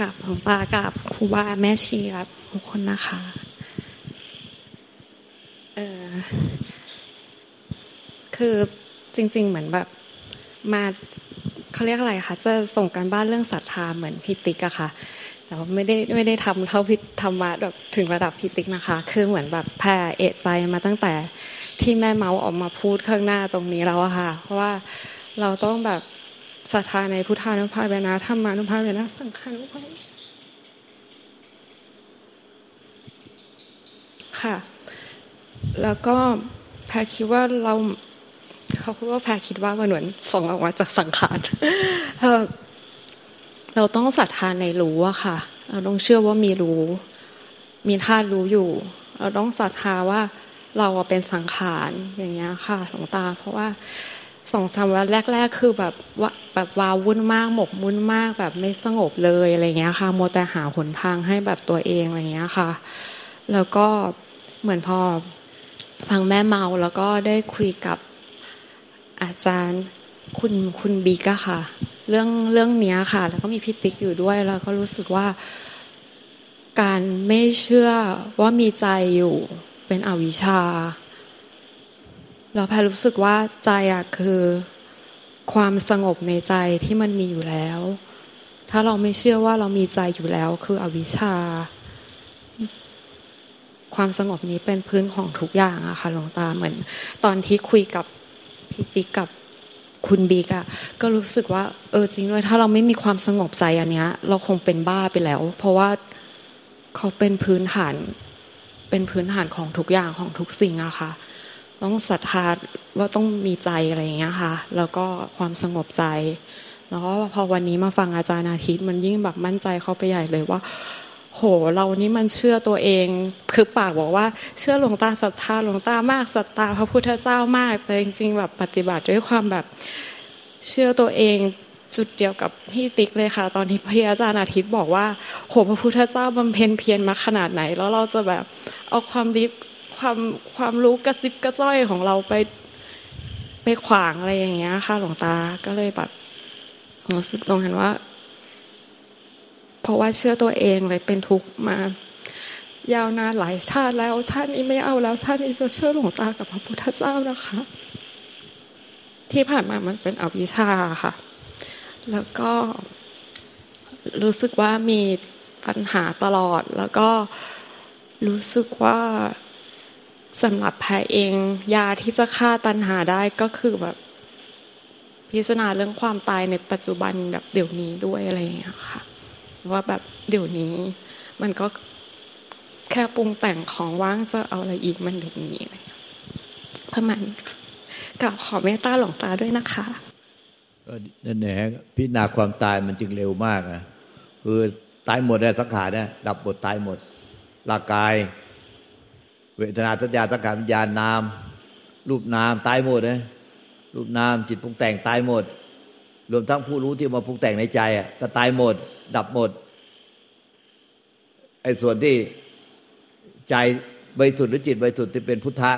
กับหลวงตากับครูบาแม่ชีครับทุกคนนะคะ เออคือจริง ๆ เหมือนแบบมาเขาเรียกอะไรคะจะส่งการบ้านเรื่องศรัทธาเหมือนพิติกอะค่ะ แต่ว่าไม่ได้ไม่ได้ทำเท่าพิธรรมะแบบถึงระดับพิติกนะคะ คือเหมือนแบบแผ่เอะใจมาตั้งแต่ที่แม่เมาส์ออกมาพูดข้างหน้าตรงนี้แล้วอะค่ะ เพราะว่าเราต้องแบบ ศรัทธาในพุทธานุภาเวนะธรรมานุภาเวนะสังขานุภาค่ะ แล้วก็แพรคิดว่าเราเขาพูดว่าแพรคิดว่ามันเหมือนส่งออกมาจากสังขารเราต้องศรัทธาในรู้อะค่ะ เราต้องเชื่อว่ามีรู้ มีธาตุรู้อยู่ เราต้องศรัทธาว่าเราเป็นสังขารอย่างเงี้ยค่ะหลวงตา เพราะว่า สองสามวันแรก ๆ คือแบบว่าแบบวาวุ่นมากหมกมุ่นมากแบบไม่สงบเลยอะไรเงี้ยค่ะโมแต่หาหนทางให้แบบตัวเองอะไรเงี้ยค่ะ แล้วก็เหมือนพอฟังแม่เมาแล้วก็ได้คุยกับอาจารย์คุณคุณบิ๊กอะค่ะ เรื่องเรื่องเนี้ยค่ะ แล้วก็มีพิติกอยู่ด้วยแล้วก็รู้สึกว่า การไม่เชื่อว่ามีใจอยู่เป็นอวิชชา เราแพรู้สึกว่าใจอะคือความสงบในใจที่มันมีอยู่แล้ว ถ้าเราไม่เชื่อว่าเรามีใจอยู่แล้ว คืออวิชชา ความสงบนี้เป็นพื้นของทุกอย่างอะค่ะหลวงตาเหมือน ตอนที่คุยกับพี่ติ๊กกับคุณบีกอะก็รู้สึกว่า เออจริงด้วยถ้าเราไม่มีความสงบใจอันเนี้ย เราคงเป็นบ้าไปแล้ว เพราะว่าเขาเป็นพื้นฐาน เป็นพื้นฐานของทุกอย่างของทุกสิ่งอะค่ะ ต้องศรัทธาว่าต้องมีใจอะไรอย่างเงี้ยค่ะ แล้วก็ความสงบใจ แล้วก็พอวันนี้มาฟังอาจารย์อาทิตย์ มันยิ่งแบบมั่นใจเข้าไปใหญ่เลยว่า โหเรานี่มันเชื่อตัวเองคือปากบอกว่า เชื่อหลวงตาศรัทธาหลวงตามากศรัทธาพระพุทธเจ้ามากแต่จริง ๆ แบบปฏิบัติด้วยความแบบเชื่อตัวเองจุดเดียวกับพี่ติ๊กเลยค่ะ ตอนที่พระอาจารย์อาทิตย์บอกว่าโหพระพุทธเจ้าบำเพ็ญเพียรมาขนาดไหน แล้วเราจะแบบเอาความริบ ความความรู้กระจิบกระจ้อยของเราไปไปขวางอะไรอย่างเงี้ย ค่ะหลวงตาก็เลยแบบรู้สึกตรงนั้นว่า เพราะว่าเชื่อตัวเองเลยเป็นทุกข์มา ยาวนานหลายชาติแล้วชาตินี้ไม่เอาแล้วชาตินี้จะเชื่อหลวงตากับพระพุทธเจ้านะคะ ที่ผ่านมามันเป็นอวิชชาค่ะ แล้วก็รู้สึกว่ามีปัญหาตลอดแล้วก็รู้สึกว่า สำหรับแพรเอง ยาที่จะฆ่าตัณหาได้ก็คือแบบ พิจารณาเรื่องความตายในปัจจุบันแบบเดี๋ยวนี้ด้วยอะไรอย่างเงี้ยค่ะ ว่าแบบเดี๋ยวนี้ มันก็แค่ปรุงแต่งของว่างจะเอาอะไรอีกมันเดี๋ยวนี้อะไรประมาณกับขอเมตตาหลวงตาด้วยนะคะก็นั่นแหละพิจารณาความตายมันจึงเร็วมากนะคือตายหมดเลยสังขารเนี่ยดับหมดตายหมดร่างกาย เวทนาสัญญาสังขารวิญญาณนาม รูปนามตายหมดเลยรูปนามจิตปรุงแต่งตายหมด รวมทั้งผู้รู้ที่มาปรุงแต่งในใจอะก็ตายหมด ดับหมดไอ้ส่วนที่ใจบริสุทธิ์หรือจิตบริสุทธิ์ที่เป็นพุทธะ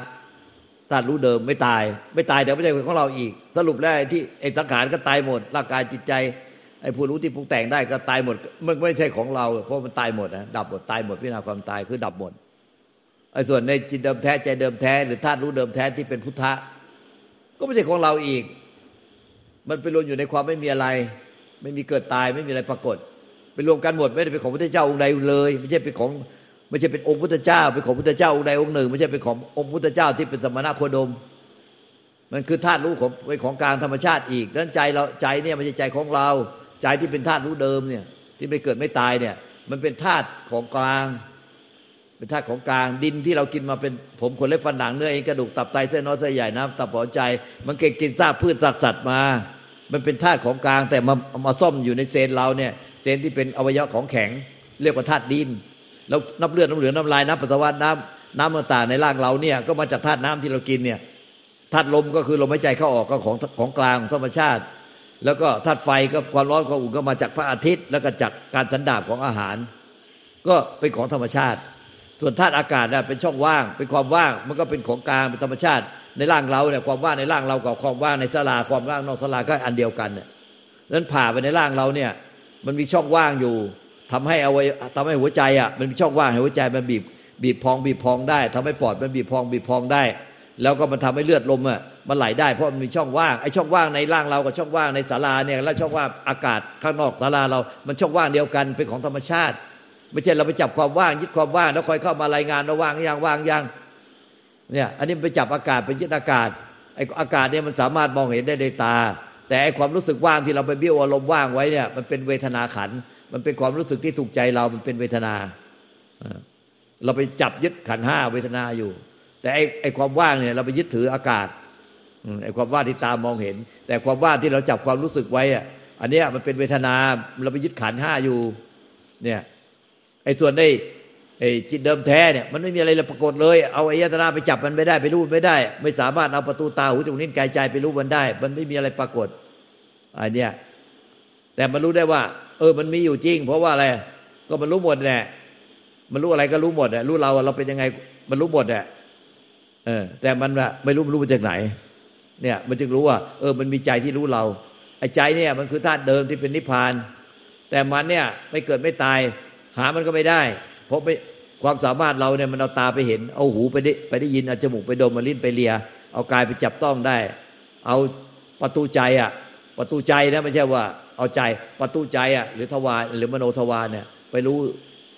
ธาตุรู้เดิมไม่ตาย ไม่ตายแต่ไม่ใช่ของเราอีก สรุปแล้วที่ไอ้สังขารก็ตายหมด ร่างกายจิตใจไอ้ผู้รู้ที่ปรุงแต่งได้ก็ตายหมดมันไม่ใช่ของเรา เพราะมันตายหมดนะดับหมดตายหมดพิจารณาความตายคือดับหมด ไอ้ส่วนในจิตเดิมแท้ใจเดิมแท้ หรือธาตุรู้เดิมแท้ที่เป็นพุทธะ ก็ไม่ใช่ของเราอีก มันไปรวมอยู่ในความไม่มีอะไร ไม่มีเกิดตายไม่มีอะไรปรากฏไปรวมกันหมดไม่ได้เป็นของพระเจ้าองค์ใดเลย ไม่ใช่เป็นของไม่ใช่เป็นองค์พุทธเจ้า เป็นของพุทธเจ้าองค์ใดองค์หนึ่ง ไม่ใช่เป็นขององค์พุทธเจ้าที่เป็นสมณะโคดม มันคือธาตุรู้ของเป็นของกลางธรรมชาติอีกดังนั้นใจเราใจเนี่ยไม่ใช่ใจของเราใจที่เป็นธาตุรู้เดิมเนี่ยที่ไม่เกิดไม่ตายเนี่ย มันเป็นธาตุของกลาง เป็นธาตุของกลางดินที่เรากินมาเป็นผมขนเล็บฟันหนังเนื้อเอ็นกระดูกตับไตเส้นน้อยเส้นใหญ่น้ำตับหัวใจ มันเก่งกินซากพืชซากสัตว์มา มันเป็นธาตุของกลาง แต่มามาซ่อมอยู่ในเซนเราเนี่ยเซนที่เป็นอวัยวะของแข็ง เรียกว่าธาตุดิน แล้วน้ำเลือดน้ำเหลืองน้ำลายน้ำปัสสาวะน้ำน้ำต่างๆในร่างเราเนี่ยก็มาจากธาตุน้ำที่เรากินเนี่ยธาตุลมก็คือลมหายใจเข้าออกก็ของของกลางของธรรมชาติ แล้วก็ธาตุไฟก็ความร้อนความอุ่นก็มาจากพระอาทิตย์ แล้วก็จากการสันดาบของอาหาร ก็เป็นของธรรมชาติ ส่วนธาตุอากาศเนี่ยเป็นช่องว่าง เป็นความว่าง มันก็เป็นของกลางเป็นธรรมชาติ ในร่างเราเนี่ยความว่างในร่างเรากับความว่างในสลาความว่างนอกสลาก็อันเดียวกันเนี่ยนั้นผ่าไปในร่างเราเนี่ย มันมีช่องว่างอยู่ทำให้เอาไว้ทำให้หัวใจอะมันมีช่องว่างให้หัวใจมันบีบบีบพองบีบพองได้ทำให้ปอดมันบีบพองบีบพองได้ แล้วก็มันทำให้เลือดลมอะมันไหลได้เพราะมันมีช่องว่างไอ้ช่องว่างในร่างเรากับช่องว่างในศาลาเนี่ยแล้วช่องว่างอากาศข้างนอกศาลาเรา มันช่องว่างเดียวกันเป็นของธรรมชาติ ไม่ใช่เราไปจับความว่างยึดความว่างแล้วคอยเข้ามารายงานว่าว่างยังว่างยังเนี่ยอันนี้ไปจับอากาศไปยึดอากาศไอ้อากาศเนี่ยมันสามารถมองเห็นได้ด้วยตา แต่ไอ้ความรู้สึกว่างที่เราไปเบี้ยวอารมณ์ว่างไว้เนี่ยมันเป็นเวทนาขัน มันเป็นความรู้สึกที่ถูกใจเรามันเป็นเวทนาเราไปจับยึดขันห้าเวทนาอยู่ แต่ไอ้ไอ้ความว่างเนี่ยเราไปยึดถืออากาศไอ้ความว่างที่ตามองเห็น แต่ความว่างที่เราจับความรู้สึกไว้อะอันนี้มันเป็นเวทนาเราไปยึดขันห้าอยู่เนี่ย ไอ้ส่วนได้ไอ้จิตเดิมแท้เนี่ยมันไม่มีอะไรลยปรากฏเลย เอาอายตนาไปจับมันไม่ได้ไปรู้ไม่ได้ ไม่สามารถเอาประตูตาหูจมูกนิ้วกายใจไปรู้มันได้ มันไม่มีอะไรปรากฏอันเนี้ยแต่มันรู้ได้ว่า เออ มันมีอยู่จริง เพราะว่าอะไร ก็มันรู้หมดแหละมันรู้อะไรก็รู้หมดอะรู้เราเราเป็นยังไง มันรู้หมดอะเออ แต่มันไม่รู้มันรู้มาจากไหน เนี่ย มันจึงรู้ว่า เออ มันมีใจที่รู้เราไอ้ใจเนี่ย มันคือธาตุเดิมที่เป็นนิพพาน แต่มันเนี่ย ไม่เกิดไม่ตาย หามันก็ไม่ได้ เพราะไม่ความสามารถเราเนี่ยมันเอาตาไปเห็น เอาหูไปได้ไปได้ยินเอาจมูกไปดมมาลิ้นไปเลีย เอากายไปจับต้องได้ เอาประตูใจอะ ประตูใจนะไม่ใช่ว่า เอาใจประตูใจอะหรือทวารหรือมโนทวารเนี่ย ไปรู้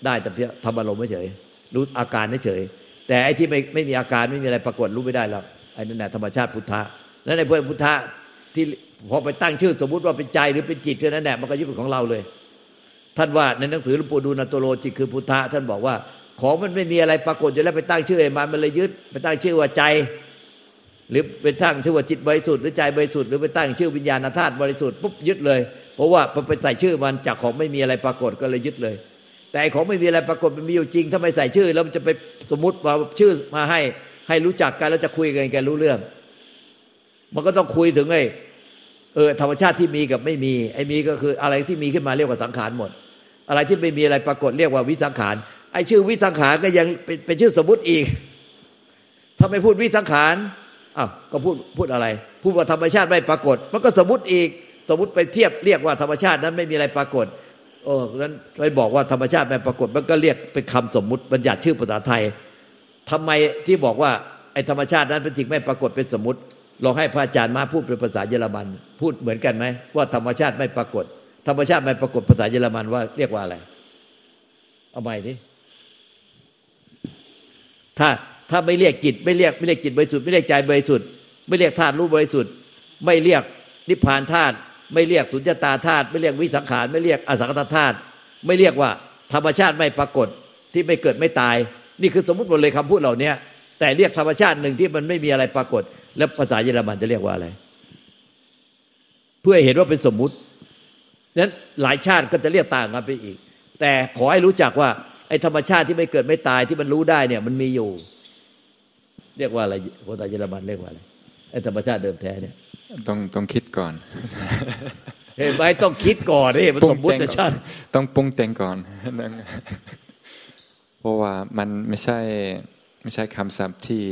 ได้แต่เพียงทำอารมณ์ไม่เฉยรู้อาการไม่เฉยแต่ไอ้ที่ไม่ไม่มีอาการไม่มีอะไรปรากฏรู้ไม่ได้หรอกไอ้นั่นแหละธรรมชาติพุทธะแล้วในเพื่อนพุทธะที่พอไปตั้งชื่อสมมุติว่าเป็นใจหรือเป็นจิตเท่านั้นแหละมันก็ยึดเป็นของเราเลย ท่านว่าในหนังสือหลวงปู่ดูลตโลจิตคือพุทธะท่านบอกว่า ของมันไม่มีอะไรปรากฏอยู่แล้วไปตั้งชื่อไอ้มันมันเลยยึดไปตั้งชื่อว่าใจ หรือไปตั้งชื่อว่าจิตบริสุทธิ์หรือใจบริสุทธิ์หรือไปตั้งชื่อวิญญาณธาตุบริสุทธิ์ปุ๊บยึดเลย เพราะว่าไปใส่ชื่อมันจากของไม่มีอะไรปรากฏก็เลยยึดเลย แต่ของไม่มีอะไรปรากฏมันมีอยู่จริงถ้าไม่ใส่ชื่อ แล้วมันจะไปสมมติว่าชื่อมาให้ให้รู้จักกันแล้วจะคุยกันกันรู้เรื่อง มันก็ต้องคุยถึงไอ้เออธรรมชาติที่มีกับไม่มีไอ้มีก็คืออะไรที่มีขึ้นมาเรียกว่าสังขารหมด อะไรที่ไม่มีอะไรปรากฏเรียกว่าวิสังขารไอ้ชื่อวิสังขารก็ยังเป็นเป็นชื่อสมมติอีกถ้าไม่พูดวิสังขารอ้าวก็พูดพูดอะไร พูดว่าธรรมชาติไม่ปรากฏ มันก็สมมติอีก สมมติไปเทียบเรียกว่าธรรมชาตินั้นไม่มีอะไรปรากฏโอ้งั้นไปบอกว่าธรรมชาติไม่ปรากฏ มันก็เรียกเป็นคำสมมุติบัญญัติชื่อภาษาไทยทำไมที่บอกว่าไอ้ธรรมชาตินั้นเป็นจริงไม่ปรากฏเป็นสมมติลองให้พระอาจารย์มาพูดเป็นภาษาเยอรมัน พูดเหมือนกันไหมว่าธรรมชาติไม่ปรากฏ ธรรมชาติไม่ปรากฏภาษาเยอรมันว่าเรียกว่าอะไร เอาใหม่ดิถ้าถ้าไม่เรียกจิต ไม่เรียกไม่เรียกจิตบริสุทธิ์ไม่เรียกใจบริสุทธิ์ไม่เรียกธาตุรู้บริสุทธิ์ไม่เรียกนิพพานธาตุไม่เรียกสุญญตาธาตุไม่เรียกวิสังขารไม่เรียกอสังขตธาตุไม่เรียกว่า ธรรมชาติไม่ปรากฏที่ไม่เกิดไม่ตาย นี่คือสมมติหมดเลยคำพูดเหล่านี้แต่เรียกธรรมชาติหนึ่งที่มันไม่มีอะไรปรากฏ แล้วภาษาเยอรมันจะเรียกว่าอะไร เพื่อเห็นว่าเป็นสมมุติ นั้นหลายชาติก็จะเรียกต่างกันไปอีก แต่ขอให้รู้จักว่าไอ้ธรรมชาติที่ไม่เกิดไม่ตายที่มันรู้ได้เนี่ย มันมีอยู่ เรียกว่าอะไรภาษาเยอรมันเรียกว่าอะไรไอ้ธรรมชาติเดิมแท้เนี่ย ต้องต้องคิดก่อนเห็นไหมต้องคิดก่อนนี่มันสมมติชาติต้องปรุงแต่งก่อนเพราะว่ามันไม่ใช่ไม่ใช่คำศัพท์ที่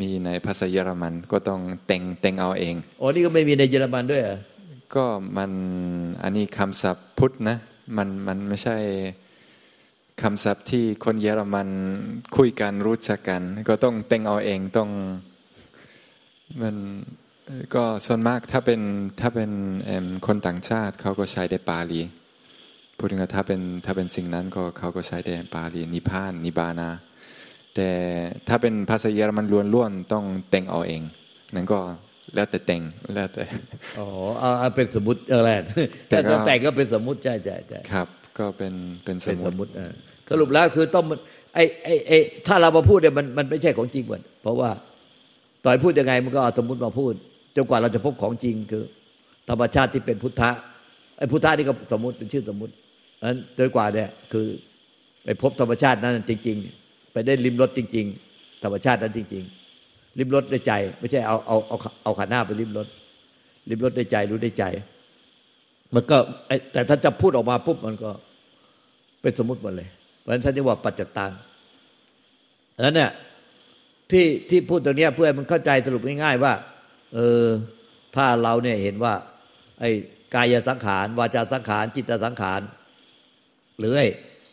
มีในภาษาเยอรมัน ก็ต้องแต่งแต่งเอาเองอ๋อนี่ก็ไม่มีในเยอรมันด้วยอะ ก็มันอันนี้คำศัพท์พุทธนะมันมันไม่ใช่คำศัพท์ที่คนเยอรมันคุยกันรู้จักกัน ก็ต้องแต่งเอาเองต้องมันก็ส่วนมากถ้าเป็นถ้าเป็นคนต่างชาติเขาก็ใช้ได้ปาลีพูดถึงถ้าเป็นถ้าเป็นสิ่งนั้นก็เขาก็ใช้ได้ปาลีนิพานนิบานา แต่ถ้าเป็นภาษาเยอรมันล้วนๆต้องแต่งเอาเองนั่นก็ แล้วแต่แต่งแล้วแต่อ๋อเอาเป็นสมมติอะไรแต่ก็แต่งก็เป็นสมมติใช่ใช่ใช่ครับ ก็เป็นเป็นสมมติสรุปแล้วคือต้องไอ้ไอ้ไอ้ถ้าเรามาพูดเนี่ยมันมันไม่ใช่ของจริงหมดเพราะว่าต่อยพูดยังไงมันก็เอาสมมติมาพูดจนกว่าเราจะพบของจริงคือ ธรรมชาติที่เป็นพุทธะไอ้พุทธะนี่ก็สมมติเป็นชื่อสมมตินั้นจนกว่าเนี่ยคือไปพบธรรมชาตินั้นจริง ๆ ไปได้ริมรถจริง ๆ ธรรมชาตินั้นจริง ๆ ริมรถด้วยใจ ไม่ใช่เอาเอาเอาเอาขาหน้าไปริมรถริมรถด้วยใจรู้ได้ใจ มันก็แต่ถ้าจะพูดออกมาปุ๊บมันก็เป็นสมมติหมดเลย เพราะฉะนั้นท่านจะว่าปัจจตังแล้วเนี่ยที่ที่พูดตรงนี้เพื่อมันเข้าใจสรุปง่ายๆว่า เออถ้าเราเนี่ยเห็นว่า ไอ้กายสังขาร วาจาสังขาร จิตสังขารหรือไอ้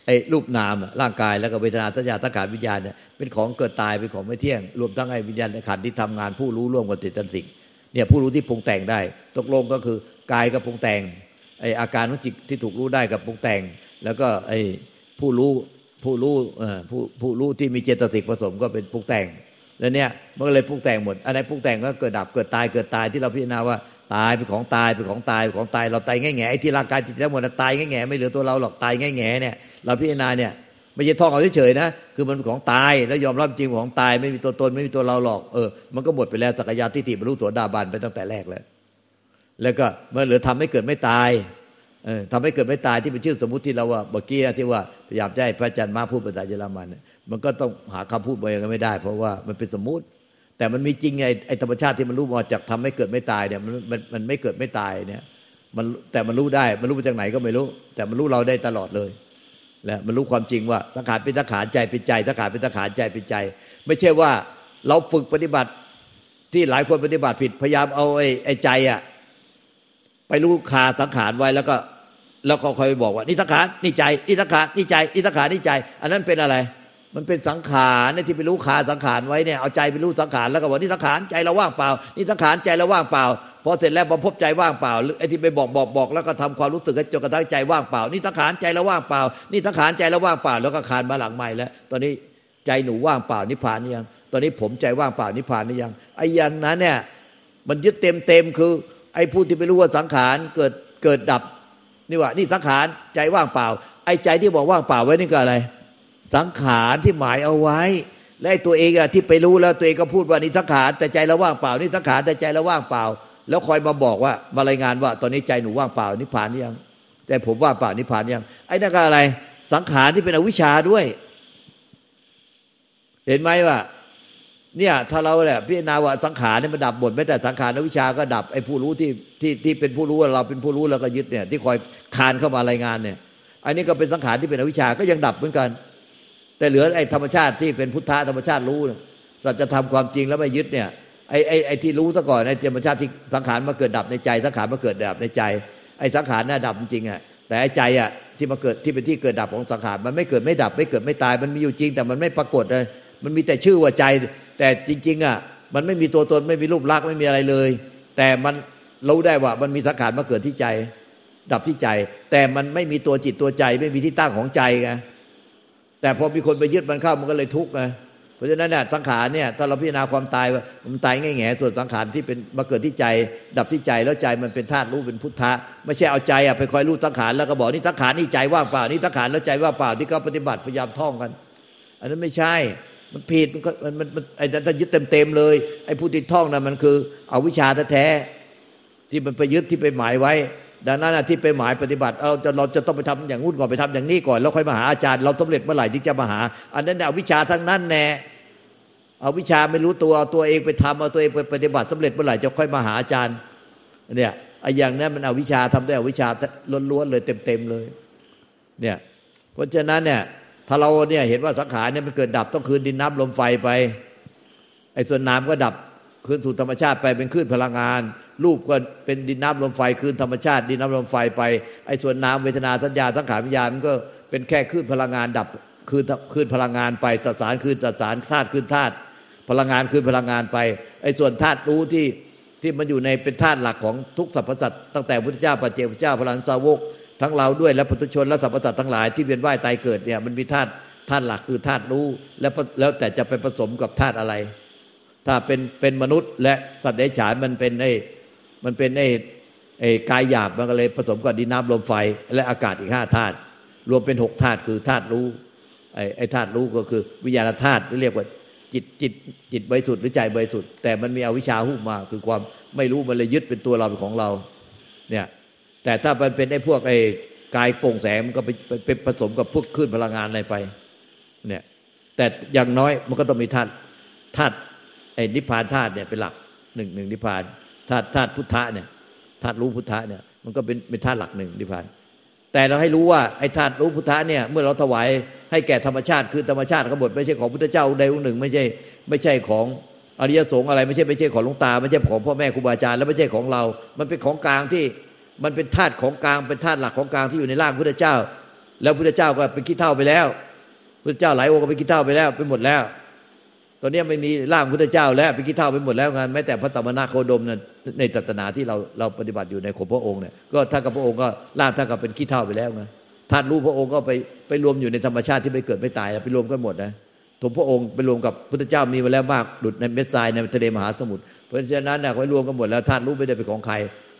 ไอ้รูปนามร่างกายแล้วก็เวทนาสัญญาสังขารวิญญาณเนี่ยเป็นของเกิดตายเป็นของไม่เที่ยง รวมทั้งไอ้วิญญาณขันที่ทำงาน ผู้รู้ร่วมกับจิตสิ่งเนี่ยผู้รู้ที่ปรุงแต่งได้ ตกลงก็คือกายกับปรุงแต่งไอ้อาการของจิตที่ถูกรู้ได้กับปรุงแต่ง แล้วก็ไอ้ผู้รู้ผู้รู้ผู้ผู้รู้ที่มีเจตสิกผสมก็เป็นปรุงแต่ง แล้วเนี่ยมันก็เลยปรุงแต่งหมดอันไหนปรุงแต่งก็เกิดดับเกิดตายเกิดตายที่เราพิจารณาว่าตายเป็นของตายเป็นของตายเป็นของตายเราตายง่แง่ไอ้ที่ร่างกายจิตทั้งหมดตายง่แง่ไม่เหลือตัวเราหรอกตายง่แง่เนี่ย เราพิจารณาเนี่ยไม่ใช่ท่องเอาเฉยๆนะคือมันของตายแล้วยอมรับจริงของตายไม่มีตัวตนไม่มีตัวเราหรอกเออมันก็หมดไปแล้วสักยะทิฏฐิบรรลุตัวดาบันไปตั้งแต่แรกแล้ว แล้วก็มื่อเหลือทำให้เกิดไม่ตายเออทำให้เกิดไม่ตายที่เป็นชื่อสมมติที่เราว่าเมื่อกี้ที่ว่าพยายามจะให้พระอาจารย์มาพูดภาษาเยอรมันมันก็ต้องหาคำพูดไปกันไม่ได้ เพราะว่ามันเป็นสมมติ แต่มันมีจริงไงไอ้ธรรมชาติที่มันรู้มาจากทำให้เกิดไม่ตายเนี่ยมันมันมันไม่เกิดไม่ตายเนี่ยมันแต่มันรู้ได้มันรู้มาจากไหนก็ไม่รู้ แต่มันรู้เราได้ตลอดเลย และมันรู้ความจริงว่าสังขารเป็นสังขารใจเป็นใจสังขารเป็นสังขารใจเป็นใจ ไม่ใช่ว่าเราฝึกปฏิบัติที่หลายคนปฏิบัติผิดพยายามเอาไอ้ไอ้ใจอะไปรู้คาสังขารไว้แล้วก็ แล้วก็คอยบอกว่านี่สังขารนี่ใจนี่สังขารนี่ใจนี่สังขารนี่ใจ อันนั้นเป็นอะไร มันเป็นสังขารเนี่ยที่ไปรู้ขาสังขารไว้เนี่ยเอาใจไปรู้สังขารแล้วก็บอกนี่สังขารใจเราว่างเปล่านี่สังขารใจเราว่างเปล่า พอเสร็จแล้วพอพบใจว่างเปล่าไอ้ที่ไปบอกบอกบอกแล้วก็ทำความรู้สึกจนกระทั่งใจว่างเปล่า นี่สังขารใจเราว่างเปล่า นี่สังขารใจเราว่างเปล่า แล้วก็คานมาหลังใหม่แล้ว ตอนนี้ใจหนูว่างเปล่านิพพานนี่ยัง ตอนนี้ผมใจว่างเปล่านิพพานนี่ยังไอ้อย่างนั้นเนี่ยมันยึดเต็มเต็มคือ ไอ้ผู้ที่ไปรู้ว่าสังขารเกิดเกิดดับนี่ว่านี่สังขารใจว่างเปล่า ไอ้ใจที่บอกว่างเปล่าไว้นี่ก็อะไร สังขารที่หมายเอาไว้และตัวเองอะที่ไปรู้แล้วตัวเองก็พูดว่านี่สังขารแต่ใจเราว่างเปล่านี่สังขารแต่ใจเราว่างเปล่า แล้วคอยมาบอกว่ามารายงานว่า ตอนนี้ใจหนูว่างเปล่านิพพานยัง แต่ผมว่างเปล่านิพพานยัง ไอ้นั่นก็อะไร สังขารที่เป็นอวิชชาด้วย เห็นไหมว่าเนี่ยถ้าเราแหละพิจารณาว่าสังขารเนี่ยมันดับหมดไม่แต่สังขารอวิชชาก็ดับไอ้ผู้รู้ที่ที่ที่เป็นผู้รู้เราเป็นผู้รู้แล้วก็ยึดเนี่ย ที่คอยคานเข้ามารายงานเนี่ย อันนี้ก็เป็นสังขารที่เป็นอวิชชาก็ยังดับเหมือนกัน แต่เหลือไอ้ธรรมชาติที่เป็นพุทธะธรรมชาติรู้สัจธรรมความจริงแล้วไม่ยึดเนี่ย ไอ้ไอ้ไอ้ที่รู้ซะก่อนไอ้ธรรมชาติที่สังขารมาเกิดดับในใจ สังขารมาเกิดดับในใจ ไอ้สังขารน่าดับจริงอะแต่ไอ้ใจอะที่มาเกิดที่เป็นที่เกิดดับของสังขารมันไม่เกิดไม่ดับไม่เกิดไม่ตาย มันมีอยู่จริง แต่มันไม่ปรากฏเลยมันมีแต่ชื่อว่าใจ แต่จริง ๆ อะ มันไม่มีตัวตนไม่มีรูปลักษณ์ไม่มีอะไรเลย แต่มันรู้ได้ว่ามันมีสังขารมาเกิดที่ใจ ดับที่ใจ แต่มันไม่มีตัวจิตตัวใจ ไม่มีที่ตั้งของใจไงแต่พอมีคนไปยึดมันเข้ามันก็เลยทุกข์ไง เพราะฉะนั้นเนี่ยสังขารเนี่ยถ้าเราพิจารณาความตายว่ามันตายง่ายแง่ส่วนสังขารที่เป็นมาเกิดที่ใจ ดับที่ใจแล้วใจมันเป็นธาตุรู้เป็นพุทธะไม่ใช่เอาใจอะไปคอยรู้สังขารแล้วก็บอกนี่สังขารนี่ใจว่างเปล่านี่สังขารแล้วใจว่างเปล่าที่เขาปฏิบัติพยายามท่องกัน อันนั้นไม่ใช่มันผิดมันมันมันไอ้นั่นยึดเต็มเต็มเลยไอ้ผู้ที่ท่องนั้นมันคือเอาวิชาแท้ๆที่มันไปยึดที่ไปหมายไว้ ดังนั้นที่ไปหมายปฏิบัติเราจะเราจะต้องไปทำอย่างงู้นก่อนไปทำอย่างนี้ก่อนแล้วค่อยมาหาอาจารย์เราสำเร็จเมื่อไหร่ที่จะมาหา อันนั้นเอาวิชาทั้งนั้นแน่เอาวิชาไม่รู้ตัวเอาตัวเองไปทำเอาตัวเองไปปฏิบัติสำเร็จเมื่อไหร่จะค่อยมาหาอาจารย์เนี่ยไอ้อย่างนั้นมันเอาวิชาทำได้เอาวิชาล้วนๆเลยเต็มๆเลยเนี่ยเพราะฉะนั้นเนี่ยถ้าเราเนี่ยเห็นว่าสังขารเนี่ยมันเกิดดับต้องคืนดินน้ำลมไฟไปไอ้ส่วนน้ำก็ดับ คืนสู่ธรรมชาติไปเป็นคลื่นพลังงาน รูปก็เป็นดินน้ำลมไฟคืนธรรมชาติ ดินน้ำลมไฟไปไอ้ส่วนน้ำเวทนาสัญญาสังขารวิญญาณมันก็เป็นแค่คลื่นพลังงานดับคืนคืนพลังงานไปสสารคืนสสารธาตุคืนธาตุพลังงานคืนพลังงานไปไอ้ส่วนธาตุรู้ที่ที่มันอยู่ในเป็นธาตุหลักของทุกสรรพสัตว์ตั้งแต่พุทธเจ้าปัจเจกพุทธเจ้าพลังสาวก ทั้งเราด้วยและปุถุชนและสรรพสัตว์ทั้งหลายที่เวียนว่ายตายเกิดเนี่ยมันมีธาตุธาตุหลักคือธาตุรู้แล้วแล้วแต่จะไปผสมกับธาตุอะไร ถ้าเป็นเป็นมนุษย์ และสัตว์เดรัจฉานมันเป็นไอ้มันเป็นไอ้ไอ้กายหยาบมันก็เลยผสมกับดินน้ำลมไฟ และอากาศอีกห้าธาตุรวมเป็นหกธาตุคือธาตุรู้ไอ้ไอ้ธาตุรู้ก็คือวิญญาณธาตุที่เรียกว่าจิตจิตจิตบริสุทธิ์หรือใจบริสุทธิ์แต่มันมีอวิชชาหุ้มมา คือความไม่รู้มันเลยยึดเป็นตัวเราเป็นของเรา เนี่ย แต่ถ้ามันเป็นไอ้พวกไอ้กายโปร่งแสงมันก็ไปไปผสมกับพวกคลื่นพลังงานอะไรไป เนี่ย แต่อย่างน้อยมันก็ต้องมีธาตุธาตุ ไอ้นิพพานธาตุเนี่ยเป็นหลักหนึ่งหนึ่งนิพพานธาตุธาตุพุทธะเนี่ยธาตุรู้พุทธะเนี่ยมันก็เป็นเป็นธาตุหลักหนึ่งนิพพาน แต่เราให้รู้ว่าไอ้ธาตุรู้พุทธะเนี่ยเมื่อเราถวายให้แก่ธรรมชาติคือธรรมชาติขบฏไม่ใช่ของพุทธเจ้าใดองค์หนึ่ง ไม่ใช่ไม่ใช่ของอริยสงฆ์อะไรไม่ใช่ไม่ใช่ของหลวงตาไม่ใช่ของพ่อแม่ครูบาอาจารย์แล้วไม่ใช่ของเรา มันเป็นของกลางที่มันเป็นธาตุของกลางเป็นธาตุหลักของกลางที่อยู่ในร่างพุทธเจ้า แล้วพุทธเจ้าก็เป็นขี้เท่าไปแล้วพุทธเจ้าหลายองค์ก็เป็นขี้เท่าไปแล้วไปหมดแล้ว อนนี้ไม่มีร่างพุทธเจ้า แล้วเป็นขี้เท่าไปหมดแล้วงานแม้แต่พระตมนาโคดมนั้นในตัตนาที่เราเราปฏิบัติอยู่ในขบพระองค์เนี่ยก็ถ้ากับพระองค์ก็ร่างถ้ากับเป็นขี้เท่าไปแล้วไงธาตุรู้พระองค์ก็ไปไปรวมอยู่ในธรรมชาติที่ไม่เกิดไม่ตายไปรวมกันหมดนะถมพระองค์ไปรวมกับพุทธเจ้ามีมาแล้วมากดุดในเม็ดทรายในทะเลมหาสมุทรเพราะฉะนั้นเนี่ยไปรวมกันหมดแล้วธาตุรู้ไม่ได้เป็นของใคร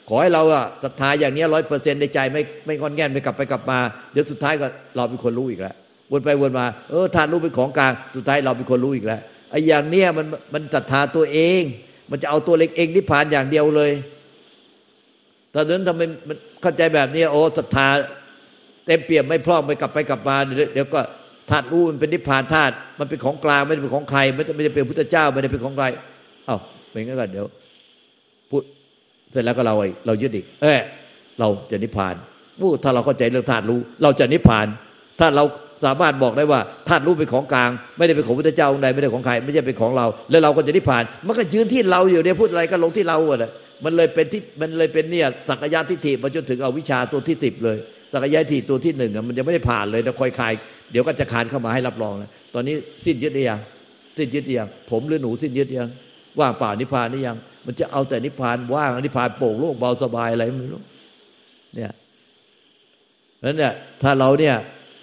ขอให้เราอะศรัทธาอย่างนี้ร้อยเปอร์เซ็นต์ในใจไม่ไม่งอนแง่นไม่กลับไปกลับมาเดี๋ยวสุดท้ายก็เราเป็นคนรู้อีกแล้ววนไปวนมาเออธาตุรู้เป็นของกลางสุดท้ายเราเป็นคนรู้อีกแล้ว ไอ้อย่างเนี้ยมันมันศรัทธาตัวเอง มันจะเอาตัวเล็กเองนิพพานอย่างเดียวเลยตอนนั้นทำไมมันเข้าใจแบบนี้โอ้ศรัทธาเต็มเปี่ยมไม่พร่องไปกลับไปกลับมาเดี๋ยวก็ธาตุรู้มันเป็นนิพพานธาตุมันเป็นของกลางไม่ได้เป็นของใครไม่ได้เป็นพุทธเจ้าไม่ได้เป็นของใครเอ้าเป็นงั้นก็เดี๋ยวพูดเสร็จแล้วก็เราเรายึดอีก เออเราจะนิพพานพูดถ้าเราเข้าใจเรื่องธาตุรู้ เราจะนิพพาน ถ้าเรา สามารถบอกได้ว่าธาตุรู้เป็นของกลาง ไม่ได้เป็นของพุทธเจ้าองค์ใดไม่ได้ของใครไม่ใช่เป็นของเรา แล้วเราก็จะนิพพาน มันก็ยืนที่เราอยู่เนี่ยพูดอะไรก็ลงที่เราอะมันเลยเป็นที่มันเลยเป็นเนี่ยสักยะทิฏฐิมาจนถึงเอาวิชาตัวที่สิบเลยสักยะทิฏฐิตัวที่หนึ่งมันยังไม่ได้ผ่านเลยนะคอยคายเดี๋ยวก็จะคานเข้ามาให้รับรองแล้วตอนนี้สิ้นยึดได้ยังสิ้นยึดยังผมหรือหนูสิ้นยึดยังว่างเปล่านิพพานนี่ยัง มันจะเอาแต่นิพพานว่างนิพพานโปร่งโล่งเบาสบายอะไรไม่รู้เนี่ยนั้นเนี่ยถ้าเราเนี่ย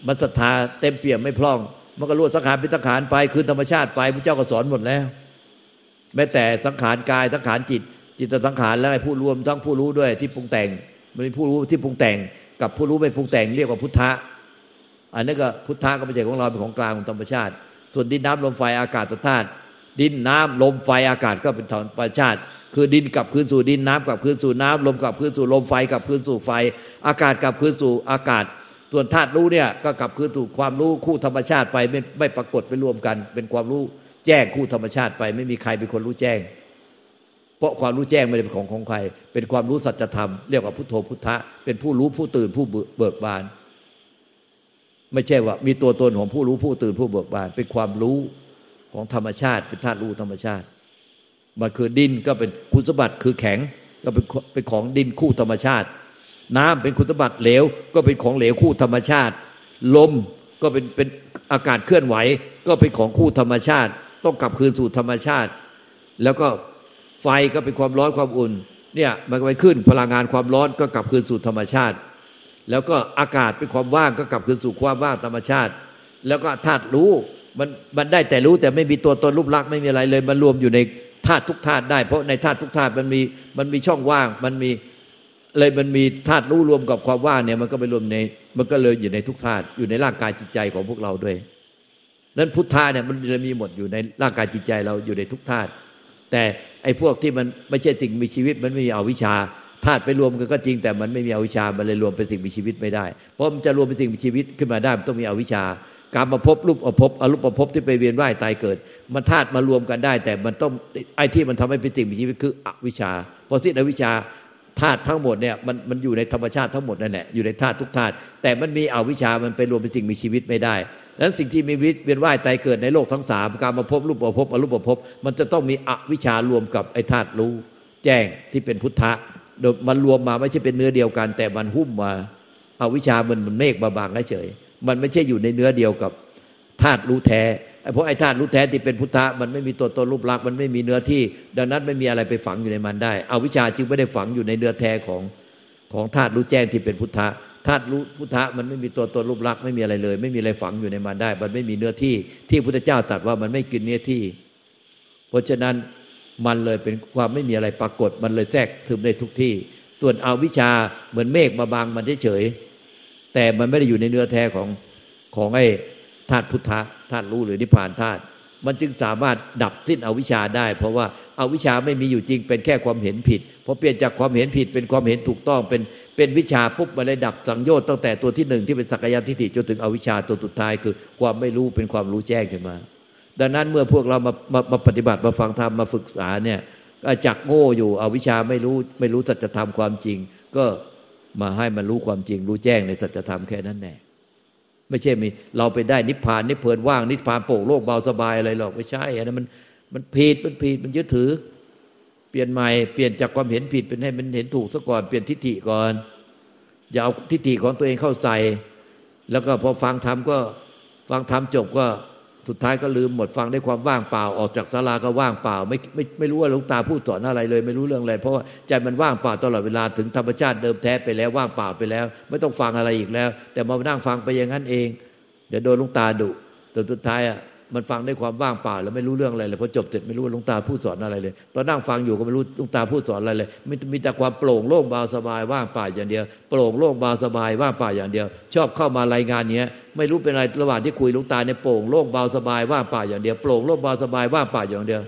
มันศรัทธาเต็มเปี่ยมไม่พร่อง มันก็รู้สังขารเป็นสังขารไปคืนธรรมชาติไปพระเจ้าก็สอนหมดแล้ว แม้แต่สังขารกายสังขารจิต จิตสังขารแล้วไอ้ผู้รวมทั้งผู้รู้ด้วยที่ปรุงแต่งมันมีผู้รู้ที่ปรุงแต่ง กับผู้รู้ไม่ปรุงแต่งเรียกว่าพุทธะ อันนี้ก็พุทธะก็ไม่ใช่ของเราเป็นของกลางของธรรมชาติ ส่วนดินน้ำลมไฟอากาศธาตุดินน้ำลมไฟอากาศก็เป็นธรรมชาติ คือดินกลับคืนสู่ดินน้ำกลับคืนสู่น้ำลมกลับคืนสู่ลมไฟกลับคืนสู่ไฟ อากาศกลับคืนสู่อากาศ ส่วนธาตุรู้เนี่ยก็กลับคืนสู่ความรู้คู่ธรรมชาติไปไม่ไม่ปรากฏไปรวมกัน เป็นความรู้แจ้งคู่ธรรมชาติไป ไม่มีใครเป็นคนรู้แจ้ง เพราะความรู้แจ้งไม่ได้เป็นของของใคร เป็นความรู้สัจธรรมเรียกว่าพุทโธพุทธะเป็นผู้รู้ผู้ตื่นผู้เบิกบาน ไม่ใช่ว่า มีตัวตนของผู้รู้ผู้ตื่นผู้เบิกบาน เป็นความรู้ของธรรมชาติ เป็นธาตุรู้ธรรมชาติมันคือดินก็เป็นคุณสมบัติคือแข็งก็เป็นเป็นของดินคู่ธรรมชาติ น้ำเป็นคุณสมบัติเหลว ก็เป็นของเหลวคู่ธรรมชาติ ลมก็เป็นเป็นอากาศเคลื่อนไหว ก็เป็นของคู่ธรรมชาติ ต้องกลับคืนสู่ธรรมชาติ แล้วก็ไฟก็เป็นความร้อนความอุ่นเนี่ยมันไปขึ้นพลังงานความร้อนก็กลับคืนสู่ธรรมชาติ แล้วก็อากาศเป็นความว่างก็กลับคืนสู่ความว่างธรรมชาติ แล้วก็ธาตุรู้มันมันได้แต่รู้แต่ไม่มีตัวตนรูปลักษณ์ไม่มีอะไรเลย มันรวมอยู่ในธาตุทุกธาตุได้ เพราะในธาตุทุกธาตุมันมีมันมีช่องว่างมันมี เลยมันมีธาตุรู้รวมกับความว่างเนี่ยมันก็ไปรวมใน มันก็เลยอยู่ในทุกธาตุอยู่ในร่างกายจิตใจของพวกเราด้วยนั้นพุทธะเนี่ยมันจะมีหมดอยู่ในร่างกายจิตใจเราอยู่ในทุกธาตุแต่ไอ้พวกที่มันไม่ใช่สิ่งมีชีวิต มันไม่มีอวิชชาธาตุไปรวมกันก็จริง แต่มันไม่มีอวิชามันเลยรวมเป็นสิ่งมีชีวิตไม่ได้ เพราะมันจะรวมเป็นสิ่งมีชีวิตขึ้นมาได้มันต้องมีอวิชชา การมาพบรูปอภพอรูปอภพที่ไปเวียนว่ายตายเกิด มันธาตุมารวมกันได้ แต่มันต้องไอ้ที่มันทำให้เป็นสิ่งมีชีวิตคืออวิชาพอสิ้นอวิชา ธาตุทั้งหมดเนี่ยมันมันอยู่ในธรรมชาติทั้งหมดนั่นแหละอยู่ในธาตุทุกธาตุแต่มันมีอวิชามันไปรวมเป็นสิ่งมีชีวิตไม่ได้ดังนั้นสิ่งที่มีวิตเวียนว่ายตายเกิดในโลกทั้งสามการมาพบรูปอภพบอรูปอภพบ มันจะต้องมีอวิชารวมกับไอ้ธาตุรู้ แจ้งที่เป็นพุทธะมันรวมมาไม่ใช่เป็นเนื้อเดียวกัน แต่มันหุ้มมาอาวิชามันมันเมฆบางๆเฉยมันไม่ใช่อยู่ในเนื้อเดียวกับธาตุรู้แท้ เพราะไอ้ธาตุรู้แท้ที่เป็นพุทธะมันไม่มีตัวตนรูปลักษณ์มันไม่มีเนื้อที่ ดังนั้นไม่มีอะไรไปฝังอยู่ในมันได้เอาวิชาจึงไม่ได้ฝังอยู่ในเนื้อแท้ของของธาตุรู้แจ้งที่เป็นพุทธะธาตุรู้พุทธะมันไม่มีตัวตนรูปลักษณ์ไม่มีอะไรเลย ไม่มีอะไรฝังอยู่ในมันได้ มันไม่มีเนื้อที่ที่พุทธเจ้าตรัสว่ามันไม่กินเนื้อที่ เพราะฉะนั้นมันเลยเป็นความไม่มีอะไรปรากฏ มันเลยแทรกถึงในทุกที่ส่วนเอาวิชาเหมือนเมฆมาบังมันเฉยแต่มันไม่ได้อยู่ในเนื้อแท้ของของไอ้ ธาตุพุทธะธาตุรู้หรือนิพพานธาตุมันจึงสามารถดับสิ้นอวิชชาได้ เพราะว่าอาวิชชาไม่มีอยู่จริงเป็นแค่ความเห็นผิดพอเปลี่ยนจากความเห็นผิดเป็นความเห็นถูกต้อง เป็นเป็นวิชาปุ๊บมันเลยดับสังโยชน์ตั้งแต่ตัวที่หนึ่งที่เป็นสักยทิฏฐิจนถึงอวิชชาตัวสุดท้ายคือ ความไม่รู้เป็นความรู้แจ้งขึ้นมา ดังนั้นเมื่อพวกเรามามามาปฏิบัติมาฟังธรรมมาฝึกษาเนี่ยจักโง่อยู่อวิชาไม่รู้ไม่รู้สัจธรรมความจริง ก็มาให้มันรู้ความจริง รู้แจ้งในสัจธรรมแค่นั้นแน่ ไม่ใช่มีเราไปได้นิพพานนิเพลินว่างนิพพานโปร่งโลกเบาสบายอะไรหรอกไม่ใช่อันนั้นมันมันผิดมันผิดมันยึดถือ เปลี่ยนใหม่เปลี่ยนจากความเห็นผิดเป็นให้มันเห็นถูกซะก่อนเปลี่ยนทิฏฐิก่อนอย่าเอาทิฏฐิของตัวเองเข้าใส่ แล้วก็พอฟังธรรมก็ฟังธรรมจบก็ สุดท้ายก็ลืมหมดฟังได้ความว่างเปล่าออกจากศาลาก็ว่างเปล่า ไม่ไม่ไม่รู้ว่าหลวงตาพูดสอนอะไรเลย ไม่รู้เรื่องอะไรเพราะว่าใจมันว่างเปล่าตลอดเวลาถึงธรรมชาติเดิมแท้ไปแล้วว่างเปล่าไปแล้ว ไม่ต้องฟังอะไรอีกแล้ว แต่มานั่งฟังไปอย่างนั้นเองเดี๋ยวโดนหลวงตาดุแต่สุดท้ายอะ มันฟังได้ความว่างเปล่าแล้วไม่รู้เรื่องอะไรเลยพอจบเสร็จไม่รู้ว่าลวงตาพูดสอนอะไรเลยตอนนั่งฟังอยู่ก็ไม่รู้ลวงตาพูดสอนอะไรเลยมีมีแต่ความโปร่งโล่งเบาสบายว่างเปล่าอย่างเดียว โปร่งโล่งเบาสบายว่างเปล่าอย่างเดียว ชอบเข้ามารายงานเนี้ยไม่รู้เป็นอะไรระหว่างที่คุยลวงตาเนี่ยโปร่งโล่งเบาสบายว่างเปล่าอย่างเดียวโปร่งโล่งเบาสบายว่างเปล่าอย่างเดียว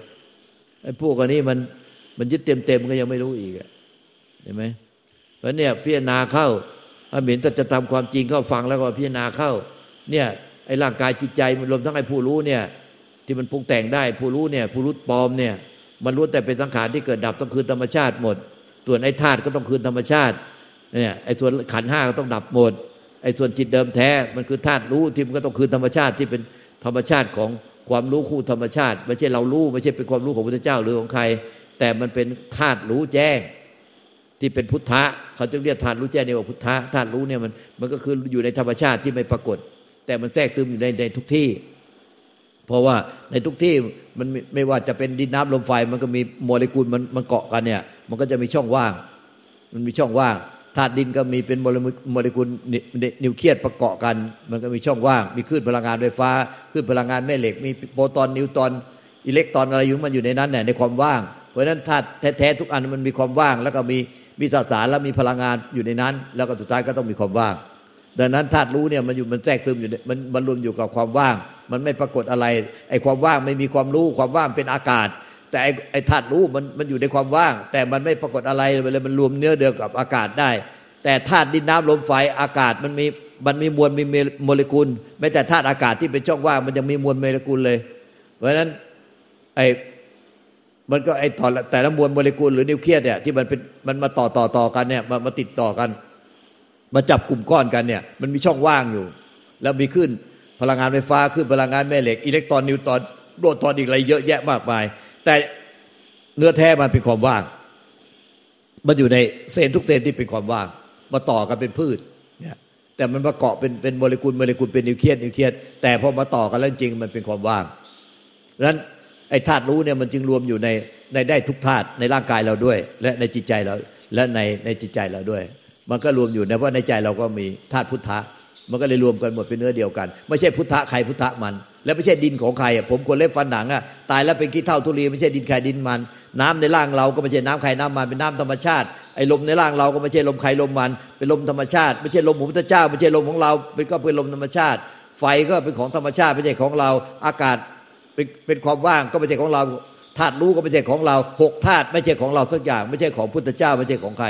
ไอ้พวกอันนี้มันมันยึดเต็มเต็มก็ยังไม่รู้อีกเห็นไหมเพราะเนี่ยพิจารณาเข้าอาเหม็นจะทำความจริงเข้าฟังแล้วก็พิจารณาเข้า เนี่ย ไอ้ร่างกายจิตใจมันรวมทั้งไอ้ผู้รู้เนี่ย ที่มันปรุงแต่งได้ผู้รู้เนี่ย ผู้รู้ปลอมเนี่ย มันรู้แต่เป็นสังขารที่เกิดดับต้องคืนธรรมชาติหมด ส่วนไอ้ธาตุก็ต้องคืนธรรมชาติเนี่ยไอ้ส่วนขันห้าก็ต้องดับหมดไอ้ส่วนจิตเดิมแท้มันคือธาตุรู้ที่มันก็ต้องคืนธรรมชาติที่เป็นธรรมชาติของความรู้คู่ธรรมชาติ ไม่ใช่เรารู้ไม่ใช่เป็นความรู้ของพระเจ้าหรือของใคร แต่มันเป็นธาตุรู้แจ้ง ที่เป็นพุทธะเขาจึงเรียกธาตุรู้แจ้งเนี่ยว่าพุทธะธาตุรู้เนี่ยมันมันก็คืออยู่ในธรรมชาติที่ไม่ปรากฏ แต่มันแทรกซึมอยู่ในในทุกที่ เพราะว่าในทุกที่มันไม่ว่าจะเป็นดินน้ำลมไฟมันก็มีโมเลกุลมันมันเกาะกันเนี่ย มันก็จะมีช่องว่าง มันมีช่องว่างธาตุดินก็มีเป็นโมเลกุลนิวเคลียสประกอบกัน มันก็มีช่องว่าง มีคลื่นพลังงานไฟฟ้าคลื่นพลังงานแม่เหล็ก มีโปรตอนนิวตอนอิเล็กตรอนอะไรอยู่มันอยู่ในนั้นเนี่ยในความว่าง เพราะฉะนั้นธาตุแท้ๆทุกอันมันมีความว่าง แล้วก็มีมีสสารแล้วมีพลังงานอยู่ในนั้น แล้วก็สุดท้ายก็ต้องมีความว่าง ดังนั้นธาตุรู้เนี่ยมันอยู่มันแทรกซึมอยู่มันมันรวมอยู่กับความว่าง มันไม่ปรากฏอะไรไอ้ความว่างไม่มีความรู้ความว่างเป็นอากาศ แต่ไอ้ไอ้ธาตุรู้มันมันอยู่ในความว่าง แต่มันไม่ปรากฏอะไรเลยมันรวมเนื้อเดียวกับอากาศได้ แต่ธาตุดินน้ำลมไฟอากาศมันมีมันมีมวลมีโมเลกุลไม่แต่ธาตุอากาศที่เป็นช่องว่างมันยังมีมวลโมเลกุลเลย เพราะฉะนั้นไอ้มันก็ไอ้ต่อแต่ละมวลโมเลกุลหรือนิวเคลียสเนี่ยที่มันเป็นมันมาต่อต่อต่อกันเนี่ยมามาติดต่อกัน มาจับกลุ่มก้อนกันเนี่ย มันมีช่องว่างอยู่ แล้วมีคลื่นพลังงานไฟฟ้าคลื่นพลังงานแม่เหล็กอิเล็กตรอนนิวตรอนโปรตอนอีกอะไรเยอะแยะมากมาย แต่เนื้อแท้มันเป็นความว่าง มันอยู่ในเซลล์ทุกเซลล์ที่เป็นความว่าง มาต่อกันเป็นพืชเนี่ยแต่มันมาเกาะเป็นเป็นโมเลกุลโมเลกุลเป็นนิวเคลียสนิวเคลียสแต่พอมาต่อกันแล้วจริงมันเป็นความว่างดังนั้นไอ้ธาตุรู้เนี่ยมันจึงรวมอยู่ในในได้ทุกธาตุในร่างกายเราด้วย และในจิตใจเราและในในจิตใจเราด้วย มันก็รวมอยู่นะเพราะในใจเราก็มีธาตุพุทธะ มันก็เลยรวมกันหมดเป็นเนื้อเดียวกัน ไม่ใช่พุทธะใครพุทธะมัน แล้วไม่ใช่ดินของใครผมคนเล็บฟันหนังอะตายแล้วเป็นขี้เท่าทุลีไม่ใช่ดินใครดินมัน น้ำในร่างเราก็ไม่ใช่น้ำใครน้ำมันเป็นน้ำธรรมชาติไอ้ลมในร่างเราก็ไม่ใช่ลมใครลมมัน เป็นลมธรรมชาติ ไม่ใช่ลมของพระเจ้า ไม่ใช่ลมของเราเป็นก็เป็นลมธรรมชาติ ไฟก็เป็นของธรรมชาติไม่ใช่ของเราอากาศเป็นเป็นความว่างก็ไม่ใช่ของเราธาตุรู้ก็ไม่ใช่ของเราหกธาตุไม่ใช่ของเราสักอย่าง ไม่ใช่ของพุทธเจ้า ไม่ใช่ของใคร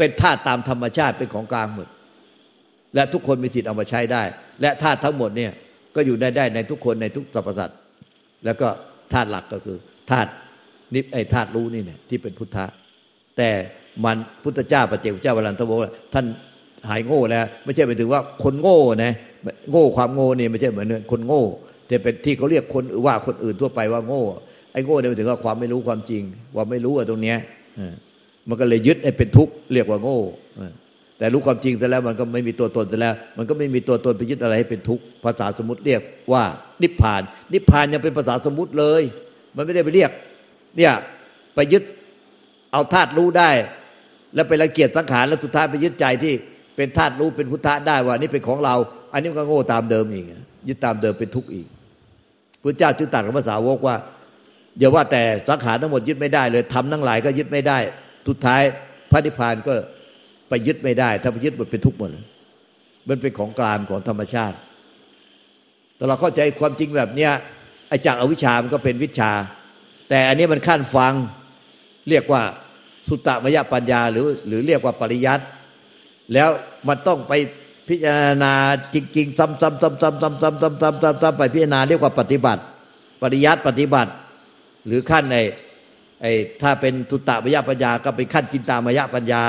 เป็นธาตุตามธรรมชาติเป็นของกลางหมด และทุกคนมีสิทธิ์เอามาใช้ได้ และธาตุทั้งหมดเนี่ยก็อยู่ได้ได้ในทุกคนในทุกสรรพสัตว์แล้วก็ธาตุหลักก็คือธาตุนิพไอธาตุรู้นี่เนี่ยที่เป็นพุทธะแต่มันพุทธเจ้าปเจกเจ้าวรันทโวท่านหายโง่แล้ว ไม่ใช่ไปถึงว่าคนโง่นะโง่ความโง่เนี่ยไม่ใช่เหมือนคนโง่แต่เป็นที่เขาเรียกคนว่าคนอื่นทั่วไปว่าโง่ ไอ้โง่เนี่ยไปถึงว่าความไม่รู้ความจริง ว่าไม่รู้อะตรงเนี้ย มันก็เลยยึดให้เป็นทุกข์เรียกว่าโง่แต่รู้ความจริงแต่แล้วมันก็ไม่มีตัวตนแต่แล้ว มันก็ไม่มีตัวตนไปยึดอะไรให้เป็นทุกข์ภาษาสมมติเรียกว่า นิพพาน นิพพานยังเป็นภาษาสมมติเลย มันไม่ได้ไปเรียก เนี่ยไปยึดเอาธาตุรู้ได้ แล้วไปละเกียดสังขารแล้วสุดท้ายไปยึดใจที่เป็นธาตุรู้เป็นพุทธะได้ว่านี่เป็นของเรา อันนี้มันก็โง่ตามเดิมอีกยึดตามเดิมเป็นทุกข์อีกพระเจ้าจึงตรัสกับภาษาวกว่าอย่าว่าแต่สังขารทั้งหมดยึดไม่ได้เลยทำทั้งหลายก็ยึดไม่ได้ สุดท้ายพระนิพพานก็ไปยึดไม่ได้ ถ้าไปยึดมันเป็นทุกข์หมดมันเป็นของกลางของธรรมชาติ แต่เราเข้าใจความจริงแบบเนี้ยไอ้จากอวิชามันก็เป็นวิชา แต่อันนี้มันขั้นฟังเรียกว่าสุตตมยปัญญาหรือหรือเรียกว่าปริยัติแล้วมันต้องไปพิจารณาจริงๆ ซ้ำๆๆๆๆๆๆๆไปพิจารณาเรียกว่าปฏิบัติ ปริยัติปฏิบัติ หรือขั้นใน ไอ้ถ้าเป็นสุตตมยปัญญาก็เป็นขั้นจินตามยปัญญา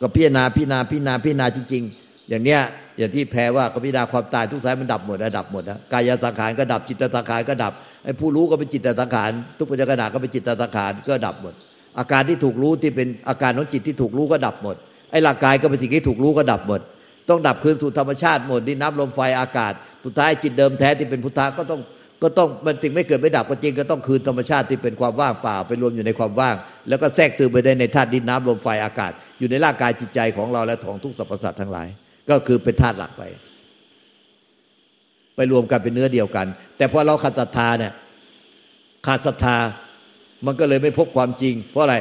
ก็พิจารณาพิจารณาพิจารณาพิจารณาจริงๆอย่างเนี้ยอย่างที่แพ้ว่าก็พิจารณาความตายทุกสายมันดับหมดดับหมดนะกายสังขารก็ดับจิตสังขารก็ดับไอ้ผู้รู้ก็เป็นจิตสังขารทุกปัจจุบันก็เป็นจิตสังขารก็ดับหมด อาการที่ถูกรู้ที่เป็นอาการของจิตที่ถูกรู้ก็ดับหมดไอ้ร่างกายก็เป็นสิ่งที่ถูกรู้ก็ดับหมด ต้องดับคืนสู่ธรรมชาติหมดดินน้ำลมไฟอากาศสุดท้ายจิตเดิมแท้ที่เป็นพุทธะก็ต้อง ก็ต้องมันถึงไม่เกิดไม่ดับก็จริงก็ต้องคืนธรรมชาติที่เป็นความว่างเปล่าไปรวมอยู่ในความว่าง แล้วก็แทรกซึมไปได้ในธาตุดินน้ำลมไฟอากาศ อยู่ในร่างกายจิตใจของเราและของทุกสรรพสัตว์ทั้งหลาย ก็คือเป็นธาตุหลักไป ไปรวมกันเป็นเนื้อเดียวกัน แต่พอเราขาดศรัทธาเนี่ยขาดศรัทธามันก็เลยไม่พบความจริง เพราะอะไร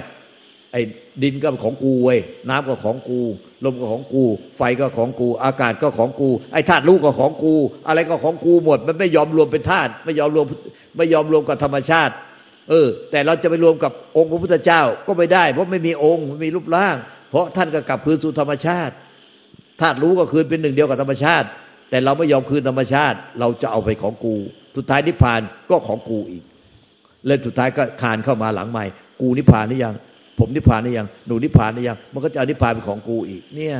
ไอ้ดินก็ของกูเว้ยน้ำก็ของกู ลมก็ของกู ไฟก็ของกู อากาศก็ของกู ไอ้ธาตุรู้ก็ของกู อะไรก็ของกูหมด มันไม่ยอมรวมเป็นธาตุไม่ยอมรวมไม่ยอมรวมกับธรรมชาติ เออ แต่เราจะไปรวมกับองค์พระพุทธเจ้าก็ไม่ได้ เพราะไม่มีองค์ไม่มีรูปร่าง เพราะท่านก็กลับคืนสู่ธรรมชาติธาตุรู้ก็คืนเป็นหนึ่งเดียวกับธรรมชาติ แต่เราไม่ยอมคืนธรรมชาติ เราจะเอาไปของกู สุดท้ายนิพพานก็ของกูอีกเลยสุดท้ายก็คานเข้ามาหลังใหม่กูนิพพานนี่ยัง ผมนิพพานนี่ยังหนูนิพพานนี่ยังมันก็จะเอานิพพานเป็นของกูอีก เนี่ย